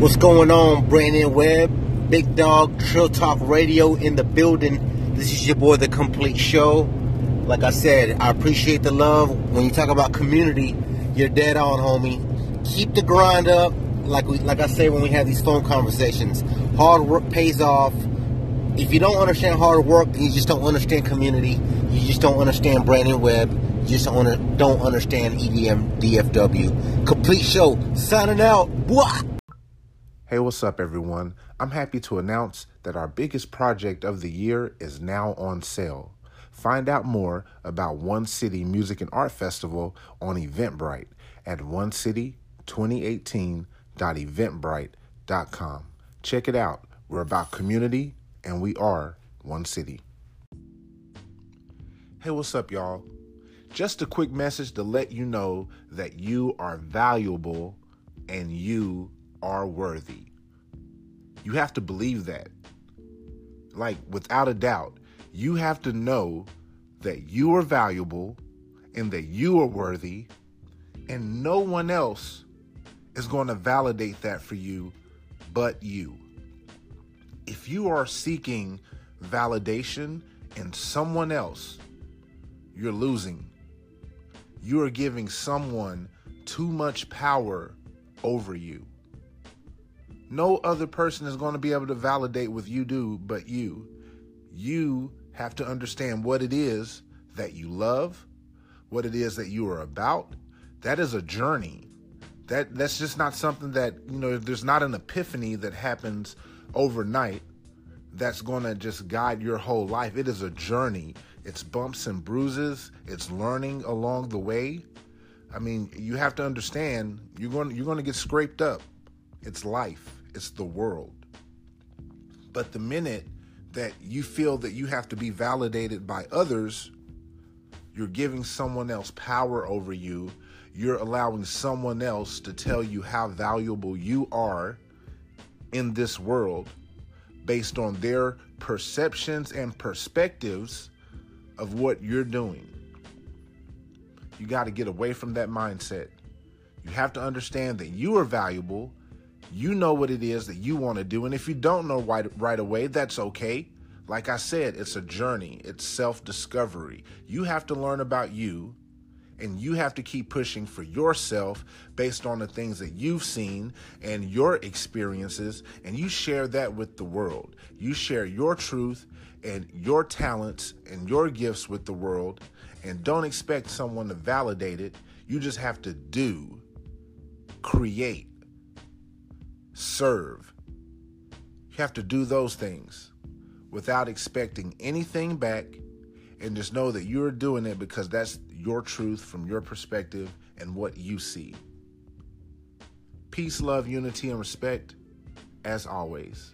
What's going on, Brandon Webb? Big Dog Trill Talk Radio in the building. This is your boy, The Complete Show. Like I said, I appreciate the love. When you talk about community, you're dead on, homie. Keep the grind up. Like we, like I say when we have these phone conversations, hard work pays off. If you don't understand hard work, then you just don't understand community. You just don't understand Brandon Webb. You just don't, don't understand EDM DFW. Complete show. Signing out. Bwah! Hey, what's up, everyone? I'm happy to announce that our biggest project of the year is now on sale. Find out more about One City Music and Art Festival on Eventbrite at onecity2018.eventbrite.com. Check it out. We're about community and we are One City. Hey, what's up, y'all? Just a quick message to let you know that you are valuable and you are worthy. You have to believe that. Like, without a doubt, you have to know that you are valuable and that you are worthy, and no one else is going to validate that for you but you. If you are seeking validation in someone else, you're losing. You are giving someone too much power over you. No other person is going to be able to validate what you do but you. You have to understand what it is that you love, what it is that you are about. That is a journey. That that's just not something that, you know, there's not an epiphany that happens overnight that's going to just guide your whole life. It is a journey. It's bumps and bruises. It's learning along the way. I mean, you have to understand you're going you're going to get scraped up. It's life it's the world. But the minute that you feel that you have to be validated by others, you're giving someone else power over you. You're allowing someone else to tell you how valuable you are in this world based on their perceptions and perspectives of what you're doing. You got to get away from that mindset. You have to understand that you are valuable you know what it is that you want to do. And if you don't know right, right away, that's okay. Like I said, it's a journey, it's self discovery. You have to learn about you and you have to keep pushing for yourself based on the things that you've seen and your experiences, and you share that with the world. You share your truth and your talents and your gifts with the world, and don't expect someone to validate it. You just have to do, create, serve. You have to do those things without expecting anything back and just know that you're doing it because that's your truth from your perspective and what you see. Peace, love, unity, and respect as always.